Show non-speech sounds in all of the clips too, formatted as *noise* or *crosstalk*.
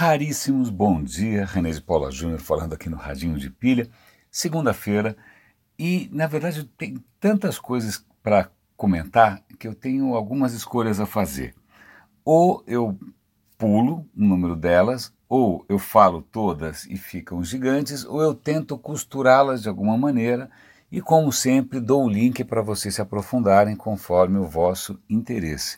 raríssimos bom dia, René de Paula Júnior falando aqui no Radinho de Pilha, segunda-feira, e na verdade tem tantas coisas para comentar que eu tenho algumas escolhas a fazer. Ou eu pulo o número delas, ou eu falo todas e ficam gigantes, ou eu tento costurá-las de alguma maneira e, como sempre, dou o link para vocês se aprofundarem conforme o vosso interesse.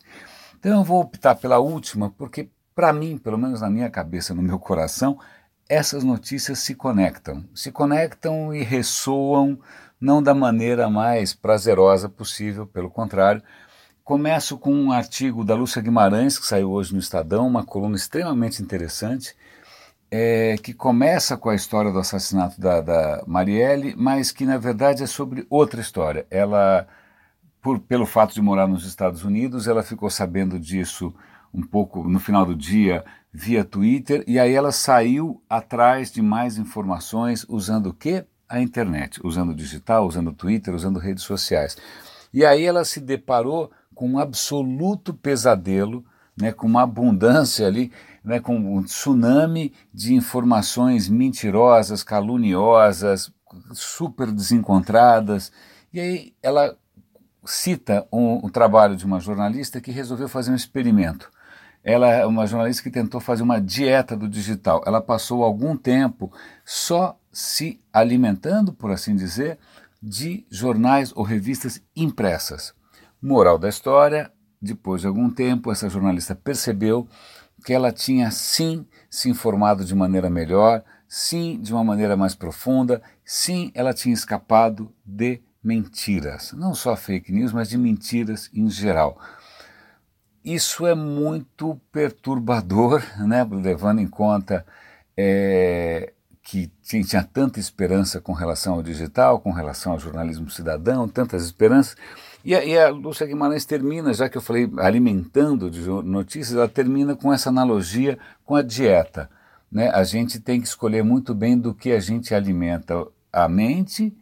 Então eu vou optar pela última, porque para mim, pelo menos na minha cabeça, no meu coração, essas notícias se conectam. Se conectam e ressoam não da maneira mais prazerosa possível, pelo contrário. Começo com um artigo da Lúcia Guimarães, que saiu hoje no Estadão, uma coluna extremamente interessante, é, que começa com a história do assassinato da, da Marielle, mas que na verdade é sobre outra história. Ela, por, pelo fato de morar nos Estados Unidos, ela ficou sabendo disso um pouco no final do dia via Twitter e aí ela saiu atrás de mais informações usando o quê? A internet, usando o digital, usando o Twitter, usando redes sociais. E aí ela se deparou com um absoluto pesadelo, né, com uma abundância ali, né, com um tsunami de informações mentirosas, caluniosas, super desencontradas. E aí ela cita um, um trabalho de uma jornalista que resolveu fazer um experimento ela é uma jornalista que tentou fazer uma dieta do digital. Ela passou algum tempo só se alimentando, por assim dizer, de jornais ou revistas impressas. Moral da história: depois de algum tempo, essa jornalista percebeu que ela tinha sim se informado de maneira melhor, sim de uma maneira mais profunda, sim ela tinha escapado de mentiras, não só fake news, mas de mentiras em geral. Isso é muito perturbador, *laughs* né, levando em conta é, que tinha tanta esperança com relação ao digital, com relação ao jornalismo cidadão, tantas esperanças. E a, e a Lúcia Guimarães termina, já que eu falei alimentando de notícias, ela termina com essa analogia com a dieta. Né? A gente tem que escolher muito bem do que a gente alimenta a mente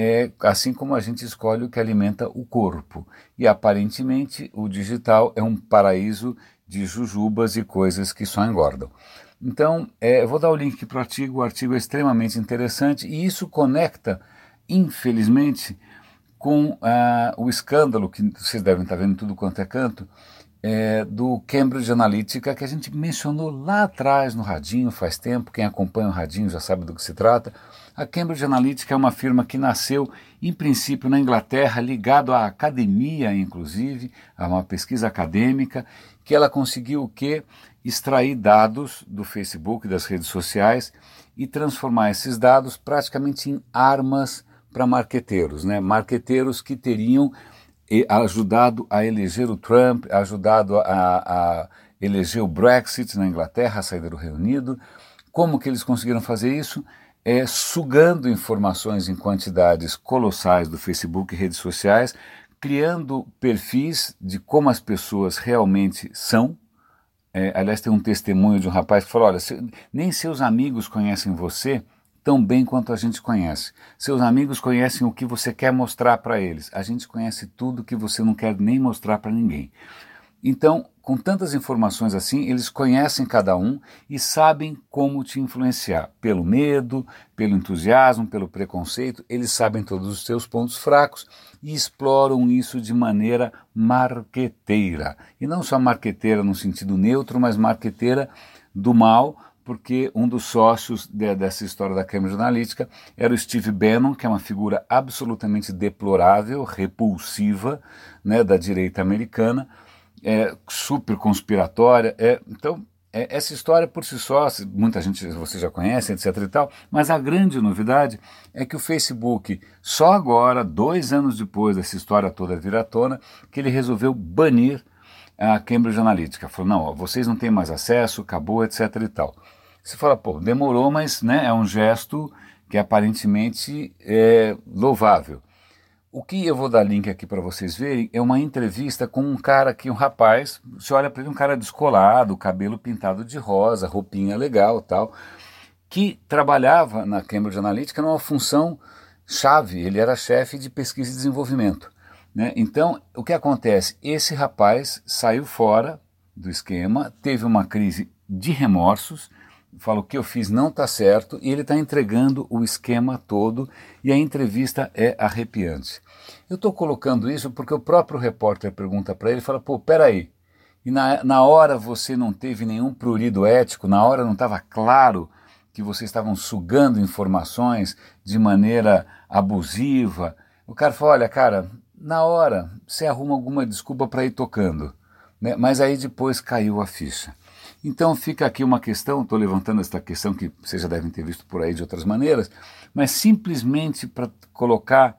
é, assim como a gente escolhe o que alimenta o corpo. E aparentemente o digital é um paraíso de jujubas e coisas que só engordam. Então, é, eu vou dar o link para o artigo, o artigo é extremamente interessante e isso conecta, infelizmente, com ah, o escândalo que vocês devem estar vendo tudo quanto é canto, é, do Cambridge Analytica, que a gente mencionou lá atrás no Radinho, faz tempo, quem acompanha o Radinho já sabe do que se trata. A Cambridge Analytica é uma firma que nasceu, em princípio, na Inglaterra, ligado à academia, inclusive, a uma pesquisa acadêmica, que ela conseguiu o quê? Extrair dados do Facebook, das redes sociais, e transformar esses dados praticamente em armas para marqueteiros, né? Marqueteiros que teriam ajudado a eleger o Trump, ajudado a, a eleger o Brexit na Inglaterra, a saída do Reino Unido. Como que eles conseguiram fazer isso? É, sugando informações em quantidades colossais do Facebook e redes sociais, criando perfis de como as pessoas realmente são. É, aliás, tem um testemunho de um rapaz que falou: olha, se, nem seus amigos conhecem você, tão bem quanto a gente conhece. Seus amigos conhecem o que você quer mostrar para eles. A gente conhece tudo que você não quer nem mostrar para ninguém. Então, com tantas informações assim, eles conhecem cada um e sabem como te influenciar. Pelo medo, pelo entusiasmo, pelo preconceito, eles sabem todos os seus pontos fracos e exploram isso de maneira marqueteira. E não só marqueteira no sentido neutro, mas marqueteira do mal, porque um dos sócios de, dessa história da Cambridge Analytica era o Steve Bannon, que é uma figura absolutamente deplorável, repulsiva, né, da direita americana, é, super conspiratória. É, então, é, essa história por si só, muita gente você já conhece, etc. e tal, mas a grande novidade é que o Facebook, só agora, dois anos depois dessa história toda vir à tona, que ele resolveu banir a Cambridge Analytica. Falou, não, ó, vocês não têm mais acesso, acabou, etc. e tal. Você fala, pô, demorou, mas né, é um gesto que aparentemente é louvável. O que eu vou dar link aqui para vocês verem é uma entrevista com um cara aqui, um rapaz, você olha para ele, um cara descolado, cabelo pintado de rosa, roupinha legal tal, que trabalhava na Cambridge Analytica numa função chave, ele era chefe de pesquisa e desenvolvimento. Né? Então, o que acontece? Esse rapaz saiu fora do esquema, teve uma crise de remorsos, fala o que eu fiz não está certo e ele está entregando o esquema todo e a entrevista é arrepiante. Eu estou colocando isso porque o próprio repórter pergunta para ele, fala, pô, peraí, e na, na hora você não teve nenhum prurido ético, na hora não estava claro que vocês estavam sugando informações de maneira abusiva. O cara falou, olha, cara, na hora você arruma alguma desculpa para ir tocando, né? mas aí depois caiu a ficha. Então fica aqui uma questão, estou levantando esta questão que vocês já devem ter visto por aí de outras maneiras, mas simplesmente para colocar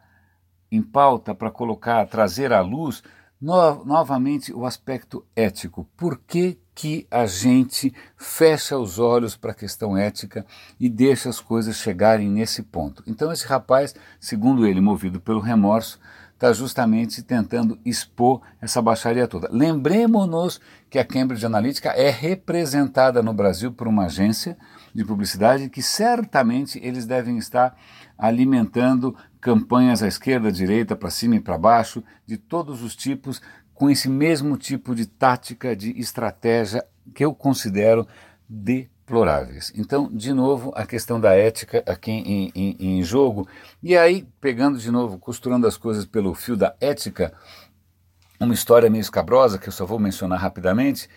em pauta, para colocar, trazer à luz no, novamente o aspecto ético. Por que, que a gente fecha os olhos para a questão ética e deixa as coisas chegarem nesse ponto? Então esse rapaz, segundo ele, movido pelo remorso, está justamente tentando expor essa baixaria toda. Lembremos-nos que a Cambridge Analytica é representada no Brasil por uma agência de publicidade que certamente eles devem estar alimentando campanhas à esquerda, à direita, para cima e para baixo, de todos os tipos, com esse mesmo tipo de tática, de estratégia que eu considero de deploráveis. Então, de novo, a questão da ética aqui em, em, em, jogo. E aí, pegando de novo, costurando as coisas pelo fio da ética, uma história meio escabrosa, que eu só vou mencionar rapidamente,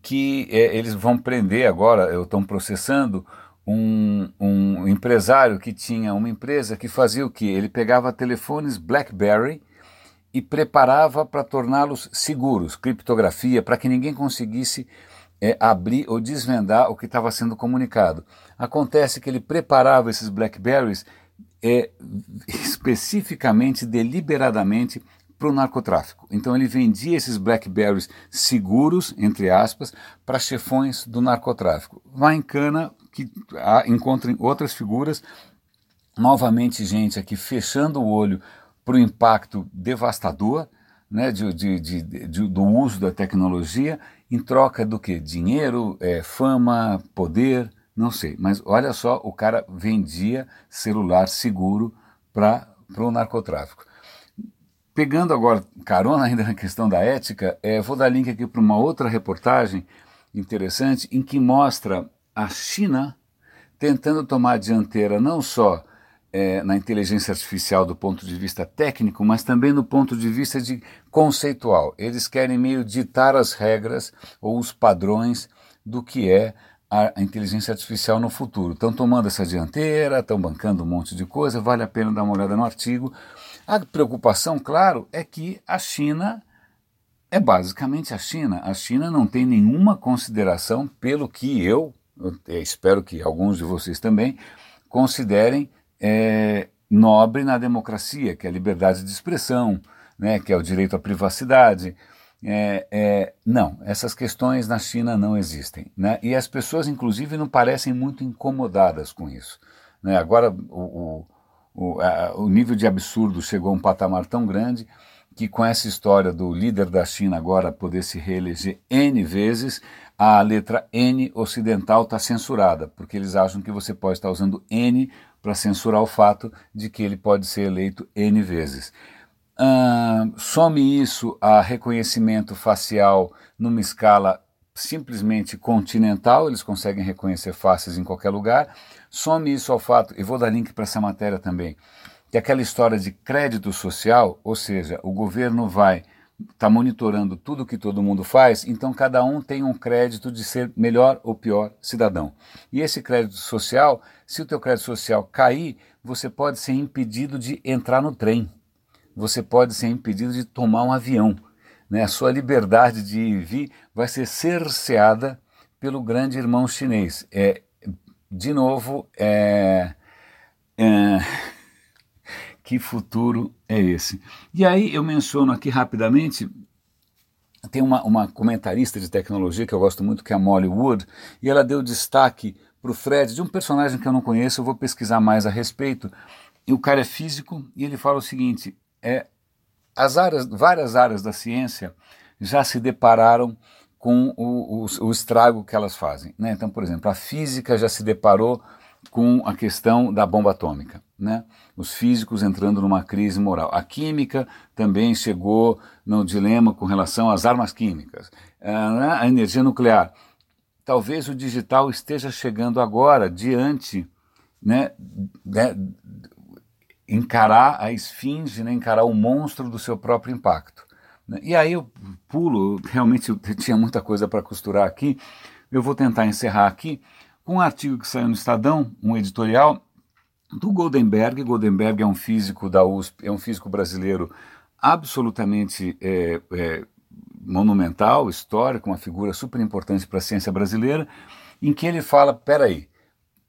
que é, eles vão prender agora, estão processando um, um empresário que tinha uma empresa que fazia o que? Ele pegava telefones BlackBerry e preparava para torná-los seguros, criptografia, para que ninguém conseguisse é, abrir ou desvendar o que estava sendo comunicado. Acontece que ele preparava esses Blackberries é, *laughs* especificamente, deliberadamente, para o narcotráfico. Então ele vendia esses Blackberries seguros, entre aspas, para chefões do narcotráfico. Vai em cana que há, encontrem outras figuras, novamente gente aqui fechando o olho para o impacto devastador né, de, de, de, do uso da tecnologia em troca do que? Dinheiro, é, fama, poder, não sei. Mas olha só, o cara vendia celular seguro para o narcotráfico. Pegando agora carona ainda na questão da ética, é, vou dar link aqui para uma outra reportagem interessante em que mostra a China tentando tomar a dianteira não só é, na inteligência artificial do ponto de vista técnico, mas também no ponto de vista de conceitual. Eles querem meio ditar as regras ou os padrões do que é a inteligência artificial no futuro. Estão tomando essa dianteira, estão bancando um monte de coisa, vale a pena dar uma olhada no artigo. A preocupação, claro, é que a China é basicamente a China. A China não tem nenhuma consideração pelo que eu, eu espero que alguns de vocês também, considerem é, nobre na democracia, que é a liberdade de expressão, né, que é o direito à privacidade. É, é, não, essas questões na China não existem. Né? E as pessoas, inclusive, não parecem muito incomodadas com isso. Né? Agora, o, o, a, o nível de absurdo chegou a um patamar tão grande que, com essa história do líder da China agora poder se reeleger N vezes, a letra N ocidental está censurada, porque eles acham que você pode estar usando N para censurar o fato de que ele pode ser eleito N vezes. Uh, some isso a reconhecimento facial numa escala simplesmente continental, eles conseguem reconhecer faces em qualquer lugar. Some isso ao fato, e vou dar link para essa matéria também, que aquela história de crédito social, ou seja, o governo vai está monitorando tudo que todo mundo faz, então cada um tem um crédito de ser melhor ou pior cidadão. E esse crédito social, se o teu crédito social cair, você pode ser impedido de entrar no trem, você pode ser impedido de tomar um avião. Né? A sua liberdade de ir e vir vai ser cerceada pelo grande irmão chinês. É, de novo, é, é que futuro é esse? E aí eu menciono aqui rapidamente, tem uma, uma comentarista de tecnologia que eu gosto muito, que é a Molly Wood, e ela deu destaque para o Fred de um personagem que eu não conheço, eu vou pesquisar mais a respeito. E o cara é físico e ele fala o seguinte: é, as áreas, várias áreas da ciência já se depararam com o, o, o estrago que elas fazem. Né? Então, por exemplo, a física já se deparou com a questão da bomba atômica. Né? Os físicos entrando numa crise moral. A química também chegou no dilema com relação às armas químicas. Ah, né? A energia nuclear. talvez o digital esteja chegando agora diante, né, né encarar a esfinge, né, encarar o monstro do seu próprio impacto. E aí eu pulo, realmente eu *laughs* tinha muita coisa para costurar aqui, eu vou tentar encerrar aqui com um artigo que saiu no Estadão, um editorial do Goldenberg. Goldenberg é um físico da USP, é um físico brasileiro absolutamente é, é, monumental, histórico, uma figura super importante para a ciência brasileira, em que ele fala: peraí,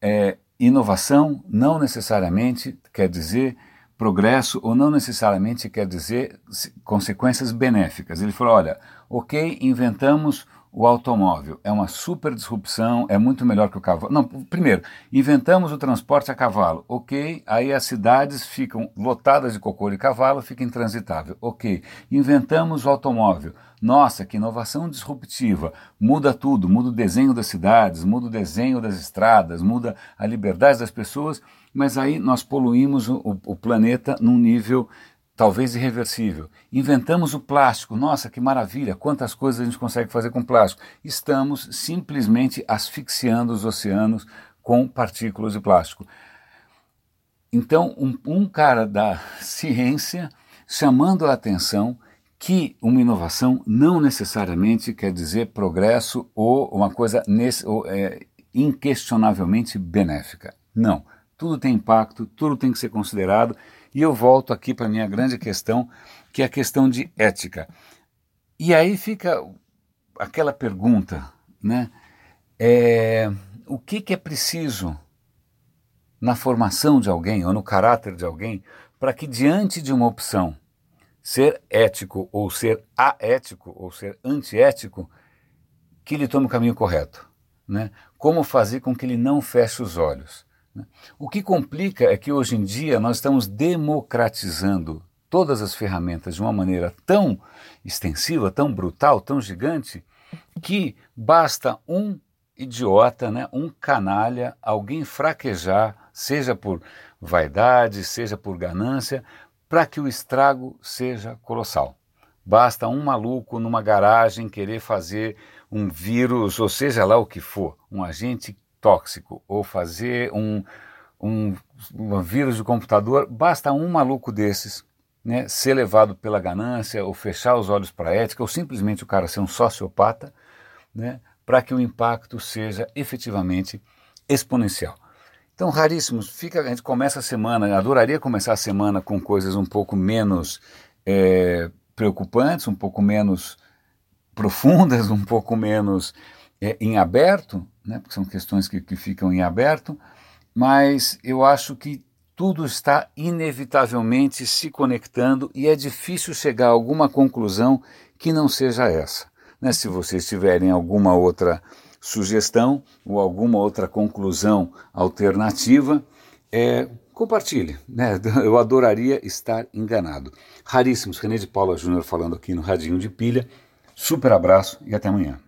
é, inovação não necessariamente quer dizer progresso ou não necessariamente quer dizer consequências benéficas. Ele falou: olha, ok, inventamos o automóvel. É uma super disrupção, é muito melhor que o cavalo. Não, primeiro, inventamos o transporte a cavalo. Ok, aí as cidades ficam lotadas de cocô de cavalo, fica intransitável. Ok, inventamos o automóvel. Nossa, que inovação disruptiva. Muda tudo, muda o desenho das cidades, muda o desenho das estradas, muda a liberdade das pessoas, mas aí nós poluímos o, o planeta num nível talvez irreversível. Inventamos o plástico, nossa, que maravilha, quantas coisas a gente consegue fazer com plástico. Estamos simplesmente asfixiando os oceanos com partículas de plástico. Então, um, um cara da *laughs* ciência chamando a atenção que uma inovação não necessariamente quer dizer progresso ou uma coisa nesse, ou, é, inquestionavelmente benéfica. Não. Tudo tem impacto, tudo tem que ser considerado e eu volto aqui para a minha grande questão, que é a questão de ética. E aí fica aquela pergunta, né? É, o que, que é preciso na formação de alguém ou no caráter de alguém para que diante de uma opção ser ético ou ser aético ou ser antiético, que ele tome o caminho correto. Né? Como fazer com que ele não feche os olhos? Né? O que complica é que hoje em dia nós estamos democratizando todas as ferramentas de uma maneira tão extensiva, tão brutal, tão gigante, que basta um idiota, né, um canalha, alguém fraquejar, seja por vaidade, seja por ganância, para que o estrago seja colossal. Basta um maluco numa garagem querer fazer um vírus, ou seja lá o que for, um agente tóxico ou fazer um, um, um vírus de computador, basta um maluco desses né, ser levado pela ganância ou fechar os olhos para a ética ou simplesmente o cara ser um sociopata né, para que o impacto seja efetivamente exponencial. Então, raríssimos, fica, a gente começa a semana, adoraria começar a semana com coisas um pouco menos é, preocupantes, um pouco menos profundas, *laughs* um pouco menos é, em aberto, né, porque são questões que, que ficam em aberto, mas eu acho que tudo está inevitavelmente se conectando e é difícil chegar a alguma conclusão que não seja essa. Né? Se vocês tiverem alguma outra sugestão ou alguma outra conclusão alternativa, é, compartilhe. Né? *laughs* Eu adoraria estar enganado. Raríssimos, René de Paula Júnior falando aqui no Radinho de Pilha. Super abraço e até amanhã.